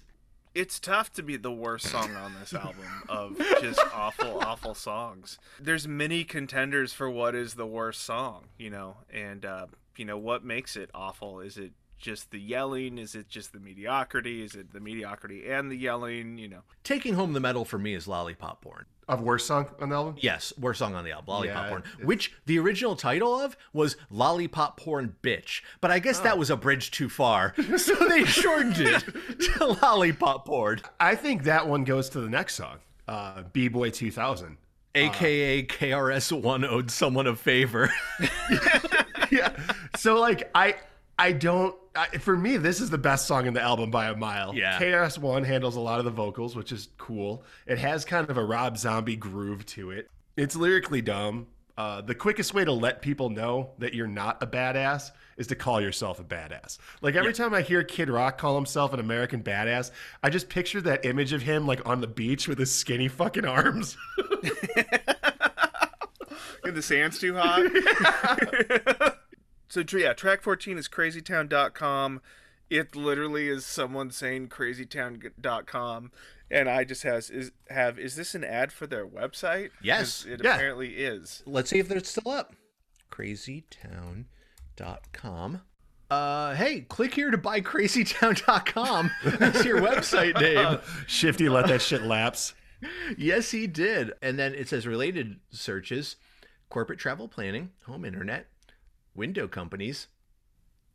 It's tough to be the worst song on this album of [laughs] just awful, awful songs. There's many contenders for what is the worst song, you know, and uh, you know what makes it awful. Is it just the yelling? Is it just the mediocrity? Is it the mediocrity and the yelling? You know, taking home the medal for me is lollipop porn Of worst song on the album? Yes, worst song on the album, Lollipop Yeah, Porn, it's- which the original title of was Lollipop Porn Bitch. But I guess Oh. that was a bridge too far, [laughs] so they shortened it [laughs] to Lollipop Porn, I think that one goes to the next song, uh, B Boy 2000. aka KRS One owed someone a favor. [laughs] yeah. So like I I don't I, for me this is the best song in the album by a mile. Yeah. KRS One handles a lot of the vocals, which is cool. It has kind of a Rob Zombie groove to it. It's lyrically dumb. Uh, the quickest way to let people know that you're not a badass is to call yourself a badass. Like every time I hear Kid Rock call himself an American badass, I just picture that image of him like on the beach with his skinny fucking arms. [laughs] [laughs] the sand's too hot. [laughs] so yeah, track 14 is crazytown.com. It literally is someone saying crazytown.com and I just has is have is this an ad for their website? Yes. It Yeah. apparently is. Let's see if they're still up. Crazytown.com. Uh, hey, click here to buy crazytown.com. [laughs] That's your website name. [laughs] Shifty let that shit lapse. Yes, he did. And then it says related searches corporate travel planning, home internet, window companies.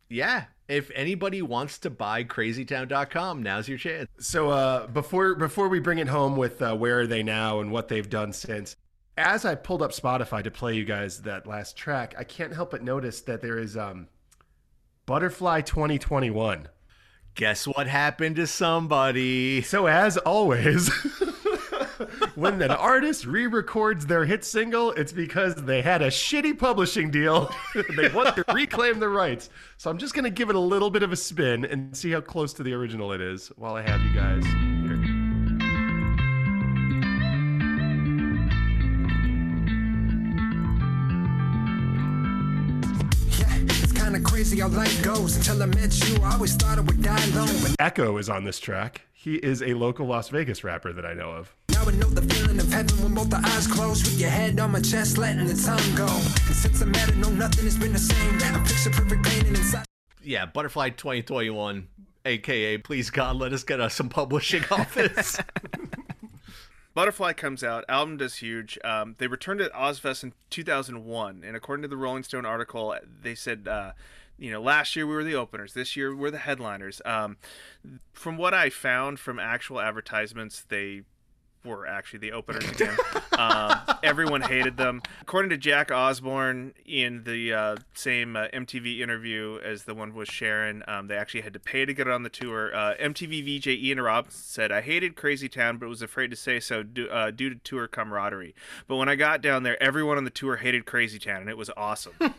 Yeah, if anybody wants to buy crazytown.com, now's your chance. So uh, before before we bring it home with uh, where are they now and what they've done since, as I pulled up Spotify to play you guys that last track, I can't help but notice that there is um, Butterfly 2021. Guess what happened to somebody? So as always, [laughs] when an artist re-records their hit single, it's because they had a shitty publishing deal. [laughs] they want to reclaim the rights. So I'm just gonna give it a little bit of a spin and see how close to the original it is while I have you guys here. Yeah, it's kinda crazy how life goes. Until I met you, I always thought I would die alone. Echo is on this track. He is a local Las Vegas rapper that I know of. now I know the feeling of heaven when both the eyes close. With your head on my chest, letting the time go. And since I met her, no, nothing has been the same. I picture perfect painting inside. Yeah, Butterfly 2021, aka Please God, let us get us some publishing [laughs] office. [laughs] Butterfly comes out, album does huge. Um, they returned at Ozzfest in 2001, and according to the Rolling Stone article, they said, uh, you know, last year we were the openers, this year we're the headliners. Um, from what I found from actual advertisements, they were actually the openers again. um, everyone hated them. According to Jack Osbourne in the uh, same uh, MTV interview as the one with Sharon, um, they actually had to pay to get on the tour. Uh, MTV VJ Iann Robinson said, "I hated Crazy Town, but was afraid to say so due, uh, due to tour camaraderie. But when I got down there, everyone on the tour hated Crazy Town, and it was awesome." [laughs]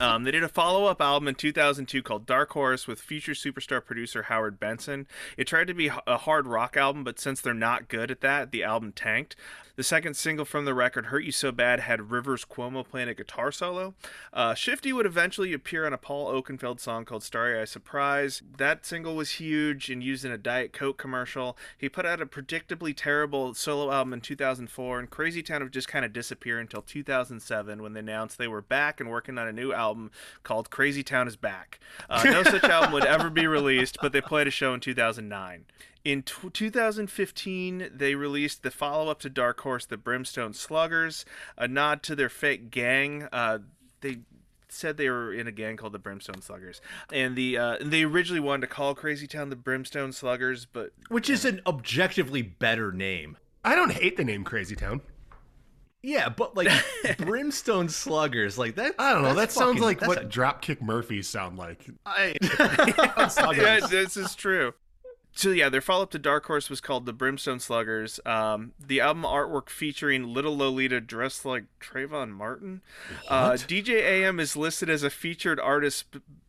Um, they did a follow up album in 2002 called Dark Horse with future superstar producer Howard Benson. It tried to be a hard rock album, but since they're not good at that, the album tanked. The second single from the record, Hurt You So Bad, had Rivers Cuomo playing a guitar solo. Uh, Shifty would eventually appear on a Paul Oakenfold song called Starry Eye Surprise. That single was huge and used in a Diet Coke commercial. He put out a predictably terrible solo album in 2004, and Crazy Town would just kind of disappear until 2007 when they announced they were back and working on a new album called Crazy Town is Back. Uh, no [laughs] such album would ever be released, but they played a show in 2009. In t- 2015, they released the follow up to Dark Horse, The Brimstone Sluggers, a nod to their fake gang. Uh, they said they were in a gang called the Brimstone Sluggers, and the uh, they originally wanted to call Crazy Town the Brimstone Sluggers, but Which is an objectively better name. I don't hate the name Crazy Town. Yeah, but like [laughs] Brimstone Sluggers, like that. I don't know. That that's sounds fucking- like what a- Dropkick Murphys sound like. I, [laughs] [laughs] yeah, this is true. So yeah, their follow-up to Dark Horse was called the Brimstone Sluggers. Um, the album artwork featuring Little Lolita dressed like Trayvon Martin. Uh, DJ AM is listed as a featured artist,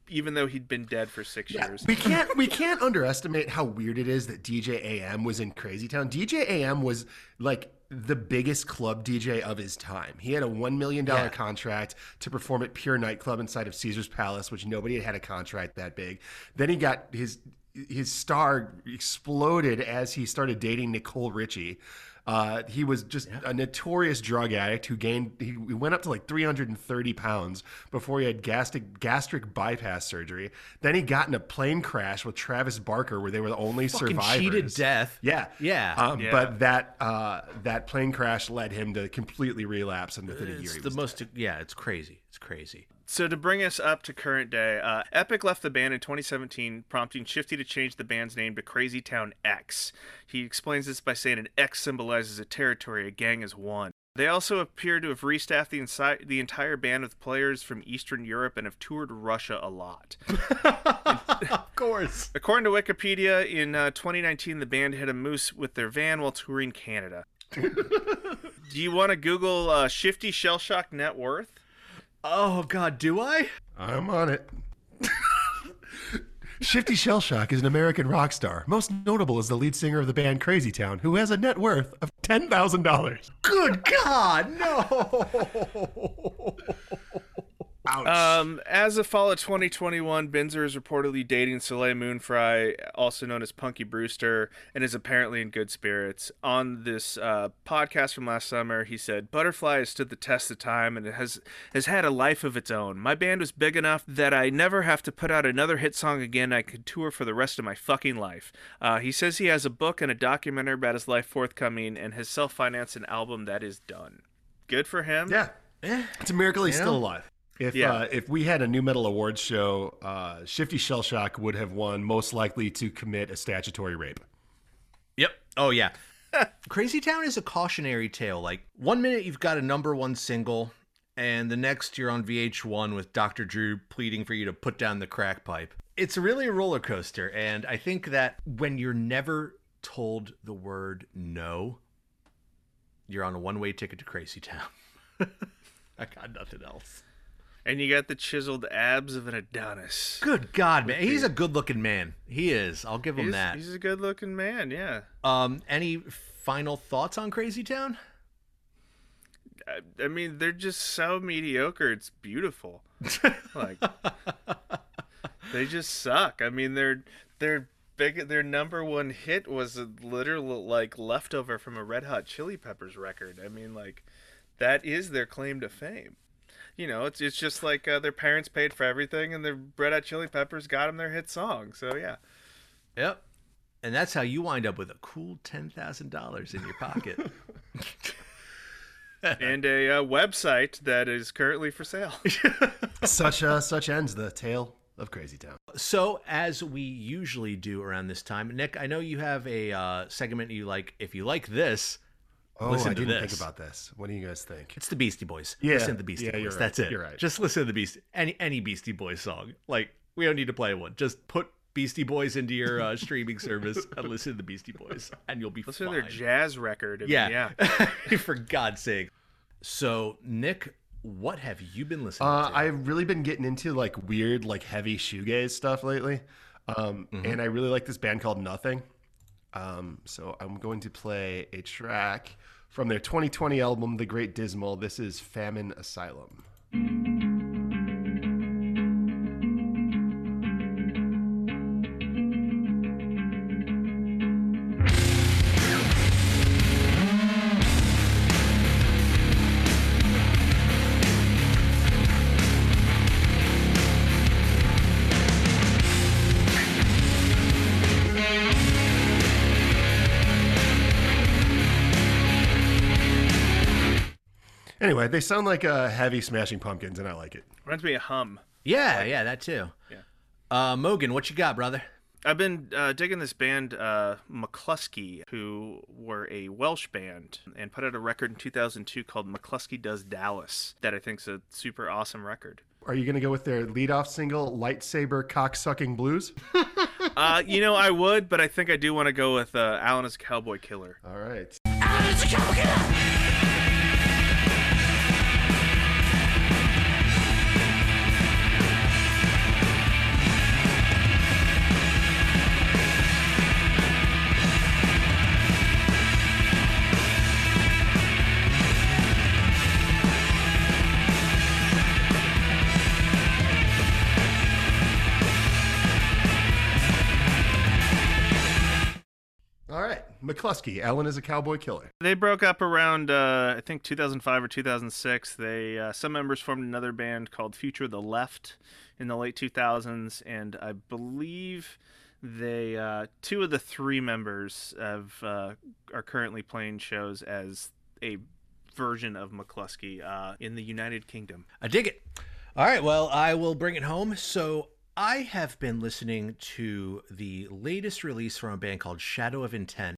even though he'd been dead for six years. we can't we can't underestimate how weird it is that DJ AM was in Crazy Town. DJ AM was like the biggest club DJ of his time. He had a one million dollar Yeah. contract to perform at Pure Nightclub inside of Caesar's Palace, which nobody had had a contract that big. Then he got his his star exploded as he started dating Nicole Richie. Uh, he was just a notorious drug addict who gained he, he went up to like 330 pounds before he had gastric gastric bypass surgery. Then he got in a plane crash with Travis Barker, where they were the only Fucking survivors. cheated death. Yeah, Yeah. Um, Yeah. But that uh, that plane crash led him to completely relapse, and within a year, It's he the was most. Yeah, it's crazy. It's crazy. So to bring us up to current day, uh, Epic left the band in 2017, prompting Shifty to change the band's name to Crazy Town X. He explains this by saying an X symbolizes a territory, a gang is one. They also appear to have restaffed the, insi- the entire band with players from Eastern Europe and have toured Russia a lot. [laughs] Of course. According to Wikipedia, in uh, 2019, the band hit a moose with their van while touring Canada. [laughs] Do you want to Google uh, Shifty Shell Shock net worth? Oh God, do I? I'm on it. [laughs] Shifty Shellshock is an American rock star, most notable as the lead singer of the band Crazy Town, who has a net worth of ten thousand dollars. Good God, no. [laughs] Ouch. Um, as of fall of 2021, Binzer is reportedly dating Soleil Moon Frye, also known as Punky Brewster, and is apparently in good spirits. On this uh, podcast from last summer, he said, "Butterfly has stood the test of time and it has has had a life of its own. My band was big enough that I never have to put out another hit song again. I could tour for the rest of my fucking life." Uh, he says he has a book and a documentary about his life forthcoming, and has self-financed an album that is done. Good for him. yeah, it's a miracle he's You still alive. If Yeah. uh, if we had a nu metal awards show, uh, Shifty Shellshock would have won, most likely to commit a statutory rape. Yep. Oh yeah. [laughs] Crazy Town is a cautionary tale. Like one minute you've got a number one single, and the next you're on VH1 with Dr. Drew pleading for you to put down the crack pipe. It's really a roller coaster, and I think that when you're never told the word no, you're on a one-way ticket to Crazy Town. [laughs] I got nothing else. And you got the chiseled abs of an Adonis. Good God, man, he's a good-looking man. He is. I'll give him He's, that. he's a good looking man, yeah. Um, any final thoughts on Crazy Town? I, I mean, they're just so mediocre. It's beautiful. [laughs] like they just suck. I mean, their their big their number one hit was a literal like leftover from a Red Hot Chili Peppers record. I mean, like that is their claim to fame. You know, it's it's just like uh, their parents paid for everything, and the Red Hot Chili Peppers got them their hit song. So yeah. Yep. And that's how you wind up with a cool ten thousand dollars in your pocket. [laughs] and a uh, website that is currently for sale. [laughs] such uh, such ends the tale of Crazy Town. so, as we usually do around this time, Nick, I know you have a uh, segment you like. If you like this, Oh, listen I to didn't this. think about this. What do you guys think? It's the Beastie Boys. Yeah, listen to the Beastie yeah, Boys. right. That's it. You're right. Just listen to the Beastie any any Beastie Boys song. Like we don't need to play one. Just put Beastie Boys into your uh, [laughs] streaming service and listen to the Beastie Boys, and you'll be Listen fine. to their jazz record. And yeah, yeah. [laughs] for God's sake. So Nick, what have you been listening Uh, to? I've really been getting into like weird, like heavy shoegaze stuff lately, um, Mm-hmm. and I really like this band called Nothing. Um, so I'm going to play a track from their 2020 album, The Great Dismal. This is Famine Asylum. Anyway, they sound like uh, heavy Smashing Pumpkins, and I like it. Reminds me of Hum. yeah, yeah, that too. Yeah. Uh, Mogan, what you got, brother? I've been uh, digging this band, uh, Mclusky, who were a Welsh band and put out a record in 2002 called Mclusky Does Dallas that I think's a super awesome record. Are you going to go with their leadoff single, Lightsaber Cocksucking Blues? [laughs] Uh, you know, I would, but I think I do want to go with uh, Alan as a Cowboy Killer. All right. All Mclusky, Alan is a cowboy killer. They broke up around, uh, I think, 2005 or 2006. They uh, some members formed another band called Future of the Left in the late 2000s, and I believe they uh, two of the three members have uh, are currently playing shows as a version of Mclusky uh, in the United Kingdom. I dig it. All right, well, I will bring it home. So I have been listening to the latest release from a band called Shadow of Intent.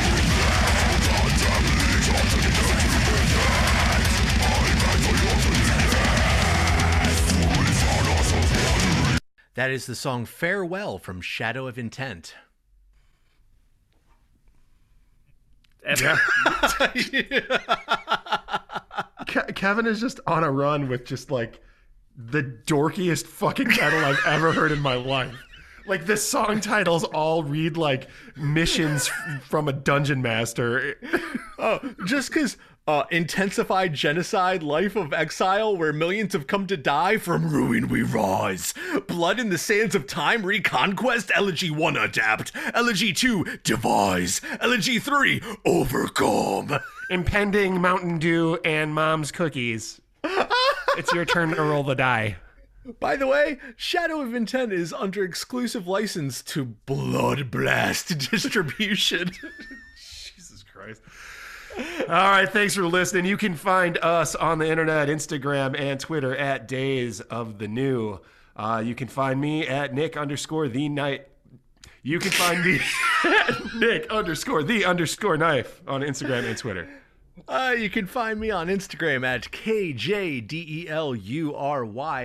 That is the song Farewell from Shadow of Intent. Epic. [laughs] [laughs] Ke- Kevin is just on a run with just like the dorkiest fucking title I've ever heard in my life. Like the song titles all read like missions f- from a dungeon master. [laughs] Oh, just because uh, intensified genocide, life of exile, where millions have come to die, from ruin we rise. Blood in the sands of time, reconquest, elegy 1 adapt, elegy 2 devise, elegy 3 overcome. Impending Mountain Dew and mom's cookies. [laughs] it's your turn to roll the die. By the way, Shadow of Intent is under exclusive license to Blood Blast [laughs] distribution. [laughs] Jesus Christ. All right, thanks for listening. You can find us on the internet, Instagram and Twitter at Days of the New. Uh, you can find me at Nick underscore the night. You can find me at [laughs] Nick underscore the underscore knife on Instagram and Twitter. Uh, you can find me on Instagram at KJDELURY,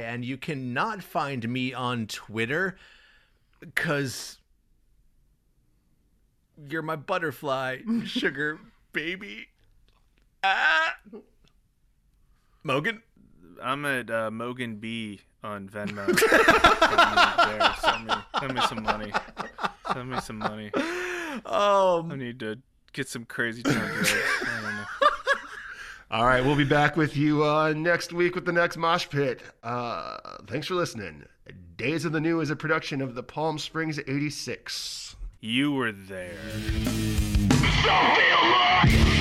and you cannot find me on Twitter because you're my butterfly, [laughs] sugar baby. Ah. Mogan? I'm at uh, Mogan B on Venmo. [laughs] Send me, there. Send me, send me some money. Send me some money. Oh, I need to get some crazy town. I don't know. [laughs] All right, we'll be back with you uh, next week with the next Mosh Pit. Uh, thanks for listening. Days of the New is a production of the Palm Springs 86. You were there. Don't be alive!